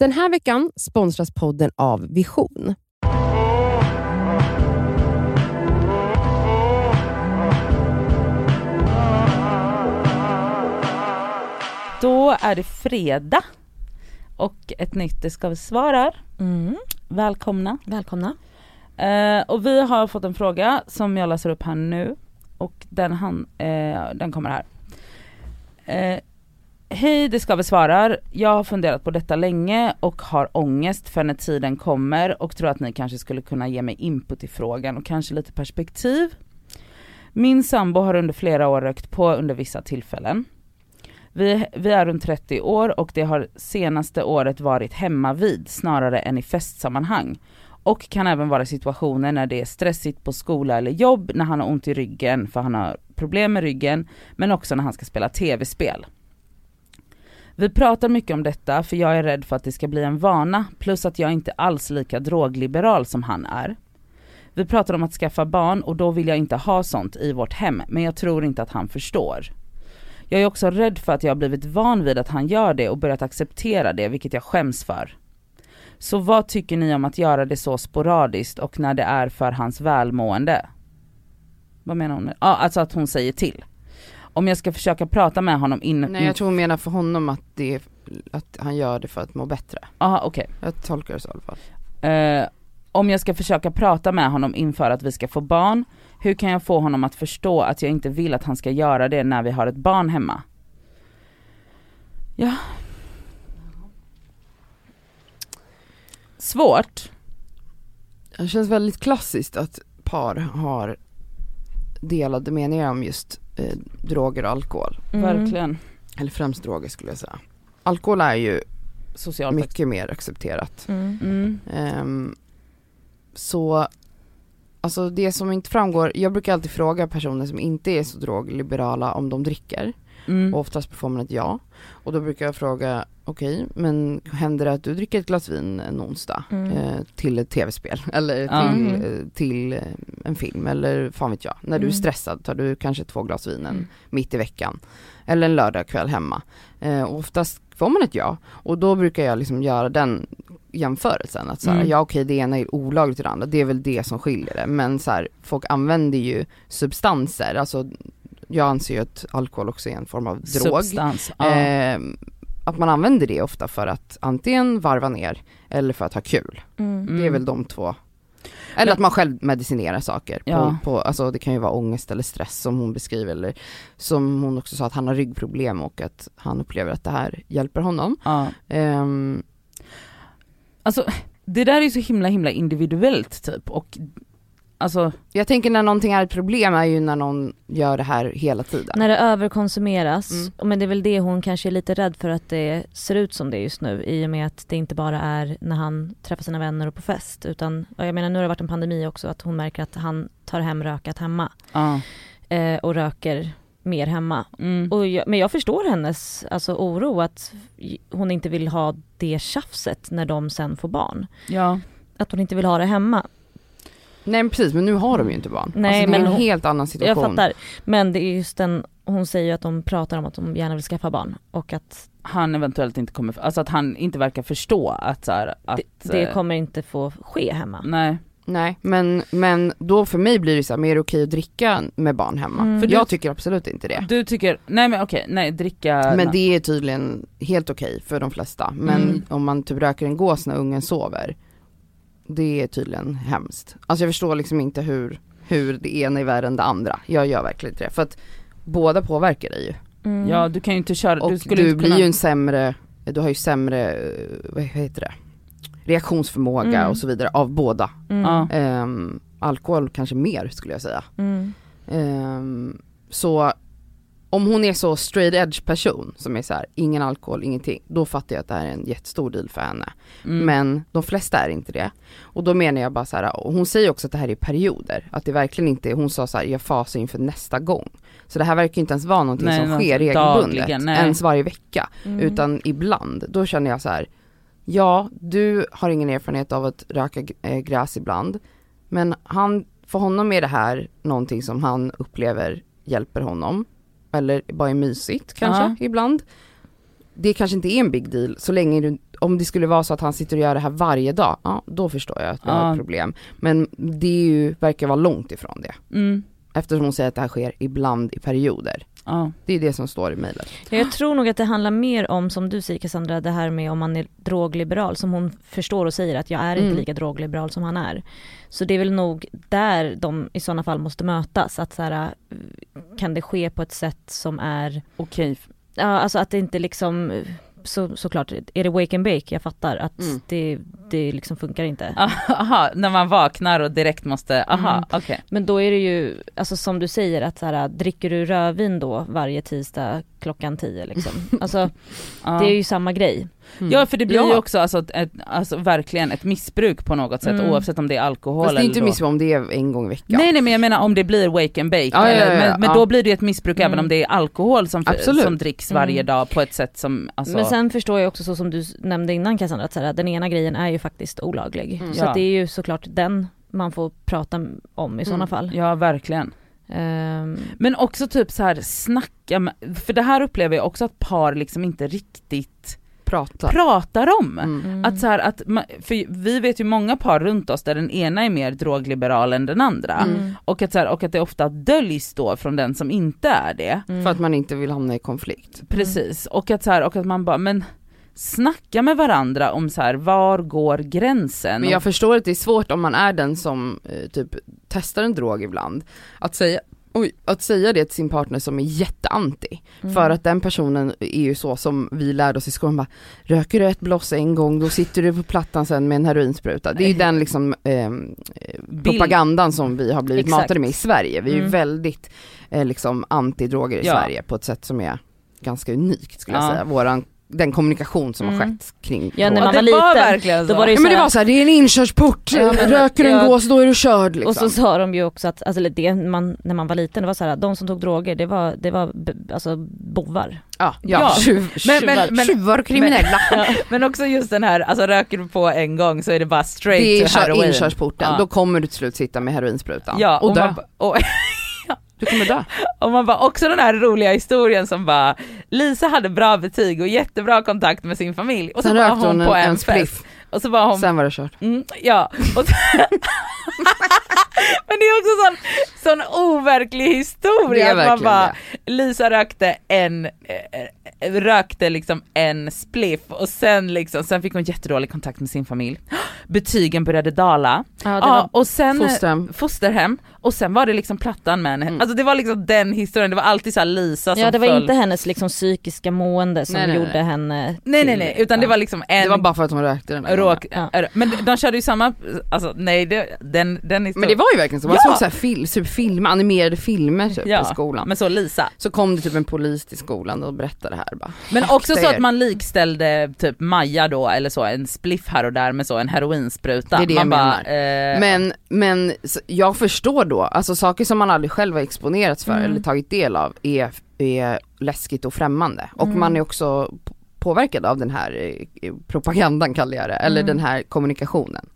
Den här veckan sponsras podden av Vision. Då är det fredag och ett nytt Det ska vi svarar. Mm. Välkomna. Välkomna. Eh, och vi har fått en fråga som jag läser upp här nu och den, han, eh, den kommer här. Eh, Hej det ska vi svarar. Jag har funderat på detta länge och har ångest för när tiden kommer och tror att ni kanske skulle kunna ge mig input i frågan och kanske lite perspektiv. Min sambo har under flera år rökt på under vissa tillfällen. Vi, vi är runt 30 år och det har senaste året varit hemma vid snarare än i festsammanhang. Och kan även vara situationer när det är stressigt på skola eller jobb, när han har ont i ryggen för han har problem med ryggen, men också när han ska spela tv-spel. Vi pratar mycket om detta för jag är rädd för att det ska bli en vana, plus att jag inte alls lika drogliberal som han är. Vi pratar om att skaffa barn och då vill jag inte ha sånt i vårt hem, men jag tror inte att han förstår. Jag är också rädd för att jag har blivit van vid att han gör det och börjat acceptera det, vilket jag skäms för. Så vad tycker ni om att göra det så sporadiskt och när det är för hans välmående? Vad menar hon? Ja, alltså att hon säger till. Om jag ska försöka prata med honom innan... Nej jag tror hon menar för honom att, det är, att han gör det för att må bättre. Aha, okej. Jag tolkar det så i alla fall. Eh, om jag ska försöka prata med honom inför att vi ska få barn, hur kan jag få honom att förstå att jag inte vill att han ska göra det när vi har ett barn hemma? Ja. Svårt. Det känns väldigt klassiskt att par har delade meningar om just eh, droger och alkohol. Mm. Verkligen. Eller främst droger skulle jag säga. Alkohol är ju Socialt mycket mer accepterat. Mm. Mm. Ehm, så, alltså det som inte framgår, jag brukar alltid fråga personer som inte är så drogliberala om de dricker. Mm. Och oftast får man ett ja. Och då brukar jag fråga, okej, men händer det att du dricker ett glas vin en onsdag Mm. eh, till ett tv-spel eller till, Mhm. eh, till eh, en film eller fan vet jag. När du är Mm. stressad tar du kanske två glas vin Mm. mitt i veckan. Eller en lördagkväll hemma. Eh, och oftast får man ett ja. Och då brukar jag liksom göra den jämförelsen. Att så här, Mm. ja okej det ena är olagligt och det andra, det är väl det som skiljer det. Men så här, folk använder ju substanser, alltså jag anser ju att alkohol också är en form av drog. Substans. Ja. Eh, att man använder det ofta för att antingen varva ner eller för att ha kul. Mm. Det är Mm. väl de två. Eller Men- att man själv medicinerar saker. På, Ja. på, alltså det kan ju vara ångest eller stress som hon beskriver. Eller som hon också sa att han har ryggproblem och att han upplever att det här hjälper honom. ja. Ehm, Alltså det där är ju så himla himla individuellt typ och alltså jag tänker när någonting är ett problem är ju när någon gör det här hela tiden. När det överkonsumeras, Mm. men det är väl det hon kanske är lite rädd för att det ser ut som det just nu i och med att det inte bara är när han träffar sina vänner och på fest utan, jag menar nu har det varit en pandemi också att hon märker att han tar hem rökat hemma ja. eh, och röker mer hemma. Mm. Och jag, men jag förstår hennes alltså, oro att hon inte vill ha det tjafset när de sen får barn. Ja. Att hon inte vill ha det hemma. Nej men precis, men nu har de ju inte barn. Nej, alltså, det är men en hon- helt annan situation. Jag fattar. Men det är just den, hon säger ju att de pratar om att de gärna vill skaffa barn och att han eventuellt inte kommer, alltså att han inte verkar förstå att så här, att det, det eh, kommer inte få ske hemma. Nej. Nej, men, men då för mig blir det så här, mer okej att dricka med barn hemma. Mm. För För jag du- tycker absolut inte det. Du tycker, nej men okej, nej dricka Men det är tydligen helt okej för de flesta. Men Mm. om man typ röker en gås när ungen sover, det är tydligen hemskt. Alltså jag förstår liksom inte hur, hur det ena är värre än det andra. Jag gör verkligen inte det. För att båda påverkar dig ju. Mm. Ja du kan ju inte köra, Och du du, skulle inte blir kunna ju en sämre, du har ju sämre, eh, vad heter det, reaktionsförmåga Mm. och så vidare av båda. Mm. Ehm, alkohol kanske mer skulle jag säga. Mm. Ehm, så om hon är så straight edge person som är så här, ingen alkohol, ingenting, då fattar jag att det här är en jättestor deal för henne. mm. Men de flesta är inte det. Och då menar jag bara så här, och hon säger också att det här är perioder, att det verkligen inte är, hon sa så här, jag fasar inför nästa gång. Så det här verkar inte ens vara någonting Nej, som sker dagligen, regelbundet, nej. ens varje vecka, Mm. utan ibland. Då känner jag så här, ja, du har ingen erfarenhet av att röka eh, gräs ibland, men han, för honom är det här någonting som han upplever hjälper honom, eller bara är mysigt kanske Ja. ibland. Det kanske inte är en big deal så länge du om det skulle vara så att han sitter och gör det här varje dag, ja då förstår jag att vi har Ja. ett problem. Men det är ju, verkar vara långt ifrån det. Mm. Eftersom hon säger att det här sker ibland i perioder. Ja. Det är det som står i mejlet. Ja, Jag tror nog att det handlar mer om, som du säger Cassandra, det här med om man är drogliberal, som hon förstår och säger att jag är Mm. inte lika drogliberal som han är. Så det är väl nog där de i sådana fall måste mötas, att så här, kan det ske på ett sätt som är, Okej. ja alltså att det inte liksom, så, såklart, är det wake and bake, jag fattar att Mm. det, det liksom funkar inte. Aha, när man vaknar och direkt måste, aha Mm. okej. Men då är det ju, alltså som du säger att så här, dricker du rödvin då varje tisdag klockan 10 liksom? Alltså Ja. det är ju samma grej. Mm. Ja för det blir ju Ja. också alltså, ett, alltså verkligen ett missbruk på något sätt Mm. oavsett om det är alkohol Fast det är inte missbruk om det är en gång i veckan. Nej nej men jag menar om det blir wake and bake, Ja, eller, ja, ja, men, men ja. då blir det ju ett missbruk Mm. även om det är alkohol som, Absolut. som dricks varje Mm. dag på ett sätt som, alltså, Men sen förstår jag också så som du nämnde innan Cassandra, att så här, den ena grejen är ju faktiskt olaglig. Mm. Så Ja. att det är ju såklart den man får prata om i sådana Mm. fall. ja verkligen. Ehm, Men också typ så här snacka med, för det här upplever jag också att par liksom inte riktigt Prata. pratar om. Mm. mm. Att så här, att, för vi vet ju många par runt oss där den ena är mer drogliberal än den andra. Mm. Och, att så här, och att det ofta döljs då från den som inte är det. Mm. För att man inte vill hamna i konflikt. Precis, och att, så här, och att man bara, men snacka med varandra om så här, var går gränsen? Men jag förstår att det är svårt om man är den som eh, typ testar en drog ibland, att säga Oj, att säga det till sin partner som är jätteanti. Mm. För att den personen är ju så som vi lärde oss i skolan, bara, röker du ett bloss en gång då sitter du på plattan sen med en heroinspruta. Det är ju den liksom eh, propagandan som vi har blivit Exakt. matade med i Sverige. Vi är ju Mm. väldigt eh, liksom anti-droger i Ja. Sverige på ett sätt som är ganska unikt skulle jag Ja. säga. Våran, den kommunikation som har Mm. skett kring Ja, när man Ja, var det var liten, verkligen så. var det Ja, men det var så här, det är en inkörsport, Ja, men- röker en ja. gås då är du körd liksom. Och så sa de ju också att, alltså det man, när man var liten, det var så här, de som tog droger, det var, det var alltså bovar. ja, Ja. ja. Tjuv, Men- tjuvar, men- men- tjuvar och kriminella. Men också just den här, alltså röker du på en gång så är det bara straight det är to heroin. inkörsporten, Ja. då kommer du till slut sitta med heroinsprutan Ja, och, och, dö. man, och, Du kommer dö. och man bara, också den här roliga historien som bara, Lisa hade bra betyg och jättebra kontakt med sin familj och så Sen var hon hon på en, en, en fest spliff, och så var hon sen var det kört. Mm, ja, men det är också sån, sån overklig historia att man bara, det. Lisa rökte en, eh, rökte liksom en spliff och sen liksom, sen fick hon jättedålig kontakt med sin familj. Betygen började dala. Ja, var, och sen Fosterhem. fosterhem och sen var det liksom plattan med henne. Mm. Alltså det var liksom den historien, det var alltid så här Lisa som ja det var föll. inte hennes liksom psykiska mående som Nej, nej, gjorde nej. henne Nej nej till- nej, utan det var liksom en Det var bara för att hon rökte den råk. Ja. Men de körde ju samma, alltså nej det, den, den historien. Men det var ju verkligen så, man Ja. såg så här fil, typ film, animerade filmer typ Ja, i skolan. Men så Lisa. Så kom det typ en polis till skolan och berättade det här bara. Men också så att man likställde typ Maja då eller så, en spliff här och där med så en heroinspruta. Det är det man jag bara, menar. eh, Men, men jag förstår då, alltså saker som man aldrig själv har exponerats för Mm. eller tagit del av är, är läskigt och främmande. Och Mm. man är också påverkad av den här eh, propagandan kallar jag det, eller Mm. den här kommunikationen.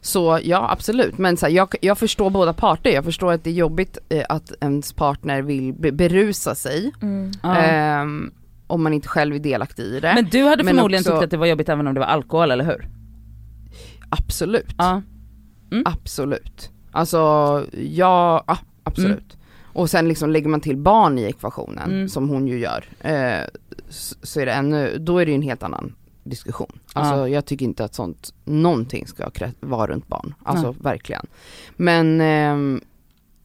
Så ja absolut, men så här, jag, jag förstår båda parter, jag förstår att det är jobbigt eh, att ens partner vill be- berusa sig, Mm. ehm, om man inte själv är delaktig i det. Men du hade men förmodligen också- tyckt att det var jobbigt även om det var alkohol, eller hur? absolut. Ja. Absolut. Alltså, ja, ja absolut. Och sen liksom lägger man till barn i ekvationen, Mm. som hon ju gör, eh, så, är det ännu, då är det ju en helt annan diskussion. Alltså Ja. jag tycker inte att sånt, någonting ska vara runt barn. Alltså verkligen. Men ehm,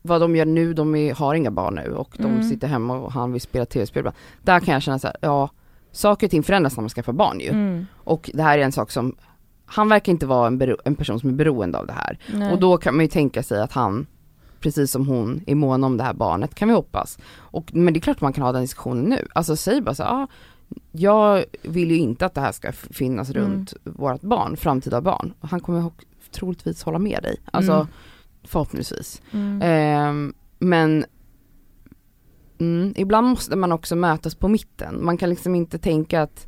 vad de gör nu, de är, har inga barn nu och de Mm. sitter hemma och han vill spela tv-spel. Där kan jag känna så här, ja, saker och ting förändras när man skaffar barn ju. Mm. Och det här är en sak som, han verkar inte vara en, bero, en person som är beroende av det här. Nej. Och då kan man ju tänka sig att han, precis som hon, är mån om det här barnet, kan vi hoppas. Och, men det är klart man kan ha den diskussionen nu. Alltså säg bara så ah, jag vill ju inte att det här ska finnas Mm. runt vårt barn, framtida barn. Och han kommer troligtvis hålla med dig. Alltså Mm. förhoppningsvis. Mm. Ehm, men mm, ibland måste man också mötas på mitten. Man kan liksom inte tänka att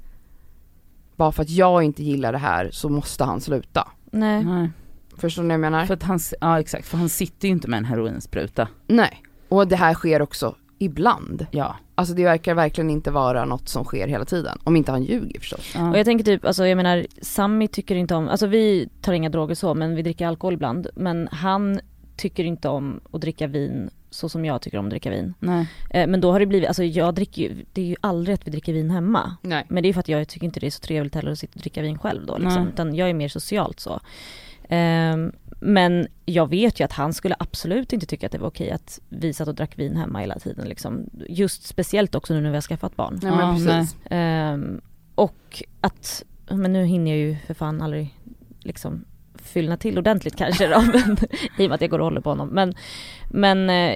bara för att jag inte gillar det här så måste han sluta. Nej. Nej. Förstår ni vad jag menar? För att han, ja exakt, för han sitter ju inte med en heroinspruta. Nej, och det här sker också ibland. Ja. Alltså det verkar verkligen inte vara något som sker hela tiden. Om inte han ljuger förstås. ja. Och jag tänker typ, alltså jag menar Sami tycker inte om, alltså vi tar inga droger så men vi dricker alkohol ibland. Men han tycker inte om att dricka vin så som jag tycker om att dricka vin. Nej. Eh, men då har det blivit, alltså jag dricker ju, det är ju aldrig att vi dricker vin hemma. Nej. Men det är för att jag tycker inte det är så trevligt heller att sitta och dricka vin själv då liksom. Nej. Utan jag är mer socialt så. Ehm, men jag vet ju att han skulle absolut inte tycka att det var okej att vi satt och drack vin hemma hela tiden liksom. Just speciellt också nu när vi har skaffat barn. Nej men Ja, precis. Ehm, och att, men nu hinner jag ju för fan aldrig liksom fyllna till ordentligt kanske då, men, i och med att jag går och håller på honom. Men, men eh,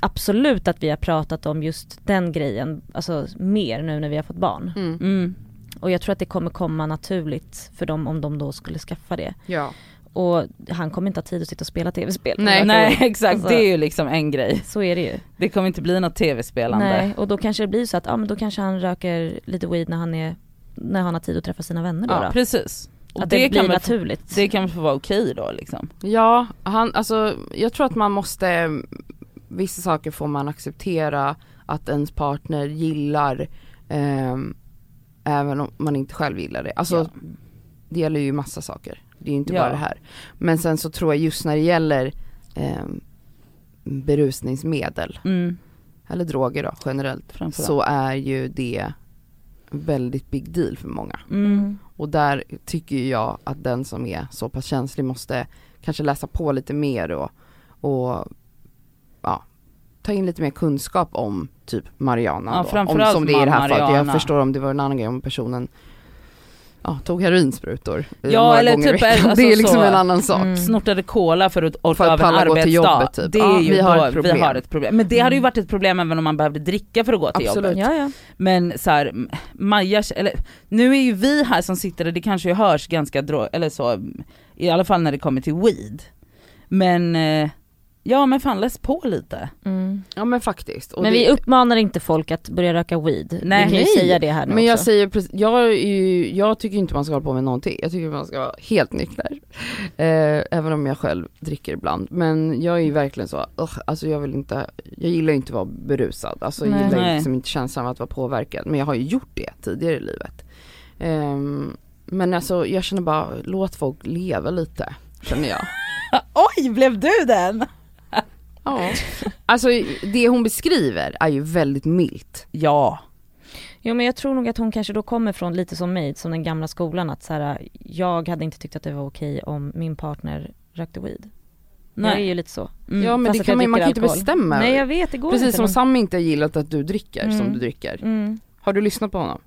absolut att vi har pratat om just den grejen, alltså mer nu när vi har fått barn. Mm. Mm. Och jag tror att det kommer komma naturligt för dem om de då skulle skaffa det. Ja. Och han kommer inte ha tid att sitta och spela tv-spel. Nej. Nej exakt, Alltså- det är ju liksom en grej. Så är det ju. Det kommer inte bli något tv-spelande. Nej, och då kanske det blir så att, ja men då kanske han röker lite weed när han är, när han har tid att träffa sina vänner då. Ja, då. precis. Och Att det, blir kan väl få, naturligt. det kan väl få vara okej då liksom. Ja, han, alltså jag tror att man måste, vissa saker får man acceptera att ens partner gillar ehm, även om man inte själv gillar det. Alltså Ja. det gäller ju massa saker. Det är ju inte Ja. bara det här. Men sen så tror jag just när det gäller ehm, berusningsmedel Mm. eller droger då generellt så är ju det väldigt big deal för många. Mm. Och där tycker jag att den som är så pass känslig måste kanske läsa på lite mer och, och ja, ta in lite mer kunskap om typ Mariana Ja, då. Om, som det är i det här fallet. Jag förstår om det var en annan grej om personen ja, tog heroinsprutor Ja, några eller gånger i typ, veckan. alltså, Det är liksom så- en annan sak. Mm. Snortade cola för att orka För att av en arbetsdag. jobbet, typ. Det är Ja, ju vi har ett problem. vi har ett problem. Men det hade ju Mm. varit ett problem även om man behövde dricka för att gå till Absolut. jobbet. Ja, ja. Men så här, Maja, eller nu är ju vi här som sitter, och det kanske ju hörs ganska drå, eller så, i alla fall när det kommer till weed. Men eh, ja men fan läs på lite. Mm. Ja men faktiskt. Och Men det, vi uppmanar inte folk att börja röka weed. Nej. vi kan ju Nej. säga det här nu Men jag också. säger precis, jag, är ju, jag tycker inte man ska hålla på med någonting. Jag tycker man ska vara helt nykter. Eh, även om jag själv dricker ibland. Men jag är ju verkligen så, ugh, alltså jag vill inte, jag gillar inte att vara berusad. Alltså jag Nej. gillar ju Nej. liksom inte känslan av att vara påverkad. Men jag har ju gjort det tidigare i livet. Ehm, men alltså jag känner bara, låt folk leva lite, känner jag. Oj, blev du den? Ja. Alltså det hon beskriver är ju väldigt milt. Ja. Jo men jag tror nog att hon kanske då kommer från lite som mig, som den gamla skolan att så här, jag hade inte tyckt att det var okej om min partner rökte weed. Jag är Nej. ju lite så. Mm. Ja men Fast det kan man, man kan ju inte bestämma. Nej jag vet, det går Precis inte. som men- Sam inte gillat att du dricker som Mm. du dricker. Mm. Har du lyssnat på honom?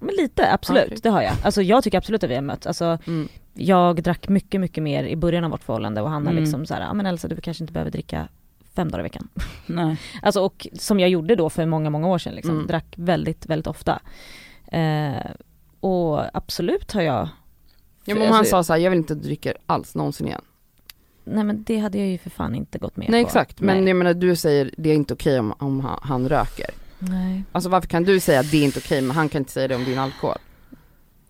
Men lite, absolut, Okej. det har jag. Alltså jag tycker absolut att vi har mött, alltså Mm. jag drack mycket, mycket mer i början av vårt förhållande och han har Mm. liksom så här, ja men Elsa du kanske inte behöver dricka fem dagar i veckan. Nej. Alltså och som jag gjorde då för många, många år sedan liksom, Mm. drack väldigt, väldigt ofta. Eh, och absolut har jag, Ja men om han sa så här, jag vill inte dricka alls någonsin igen. nej men det hade jag ju för fan inte gått med Nej på. exakt, men nej. jag menar du säger det är inte okej om, om han, han röker. nej. Alltså varför kan du säga att det är inte okej men han kan inte säga det om din alkohol?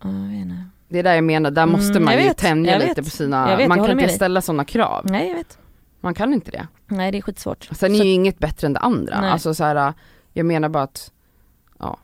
Ja, jag vet inte. Det är där jag menar, där Mm, måste man jag ju vet, tänja lite vet. på sina, vet, man kan inte ställa sådana krav. Nej jag vet. Man kan inte det. Nej det är skitsvårt. Sen är Så- ju inget bättre än det andra. Nej. Alltså så här, jag menar bara att, ja,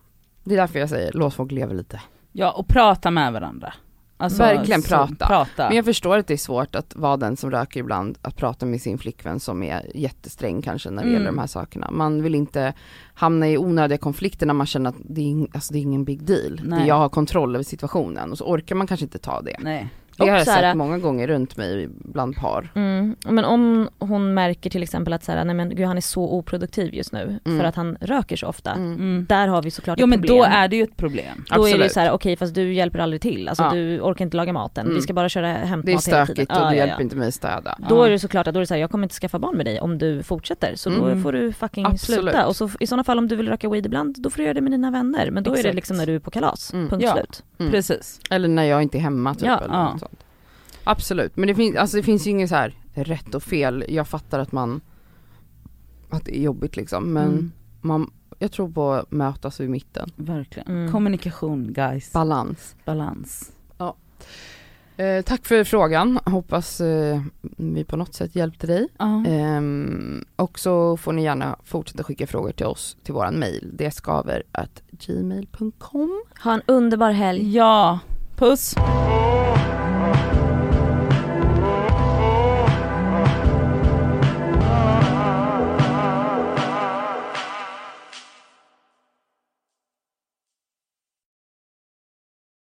det är därför jag säger låt folk leva lite. Ja och prata med varandra. Alltså, Verkligen prata. prata. Men jag förstår att det är svårt att vara den som röker ibland, att prata med sin flickvän som är jättesträng kanske när det Mm. gäller de här sakerna. Man vill inte hamna i onödiga konflikter när man känner att det är, alltså det är ingen big deal. Nej. Det jag har kontroll över situationen och så orkar man kanske inte ta det. Nej. Det har jag här- sett många gånger runt mig bland par. Mm. Men om hon märker till exempel att så här, nej men gud han är så oproduktiv just nu Mm. för att han röker så ofta. Mm. Mm. Där har vi såklart Jo ett men problem. då är det ju ett problem. Då är det ju Absolut. så här, okej fast du hjälper aldrig till, alltså Ja. du orkar inte laga maten, Mm. vi ska bara köra hämtmat Det är hela tiden. stökigt och Ja, du ja, hjälper ja. inte mig städa. Då är det såklart att då är det så här, jag kommer inte skaffa barn med dig om du fortsätter, så då Mm. får du fucking Absolut. sluta. Och så i sådana fall om du vill röka weed ibland, då får du göra det med dina vänner. Men då är det Exakt. liksom när du är på kalas, Mm. punkt Ja. slut. Mm. Precis. Eller när jag inte är hemma typ. Ja. eller Ja. något sånt. Absolut, men det finns, alltså det finns ju inget så här rätt och fel. Jag fattar att man, att det är jobbigt liksom. Men Mm. man, jag tror på att mötas i mitten. Verkligen. Mm. Kommunikation guys. Balans. Balans. Eh, tack för frågan, hoppas eh, vi på något sätt hjälpte dig. Ja. Ehm, och så får ni gärna fortsätta skicka frågor till oss till våran mail, det skaver gmail.com. Ha en underbar helg. ja, puss.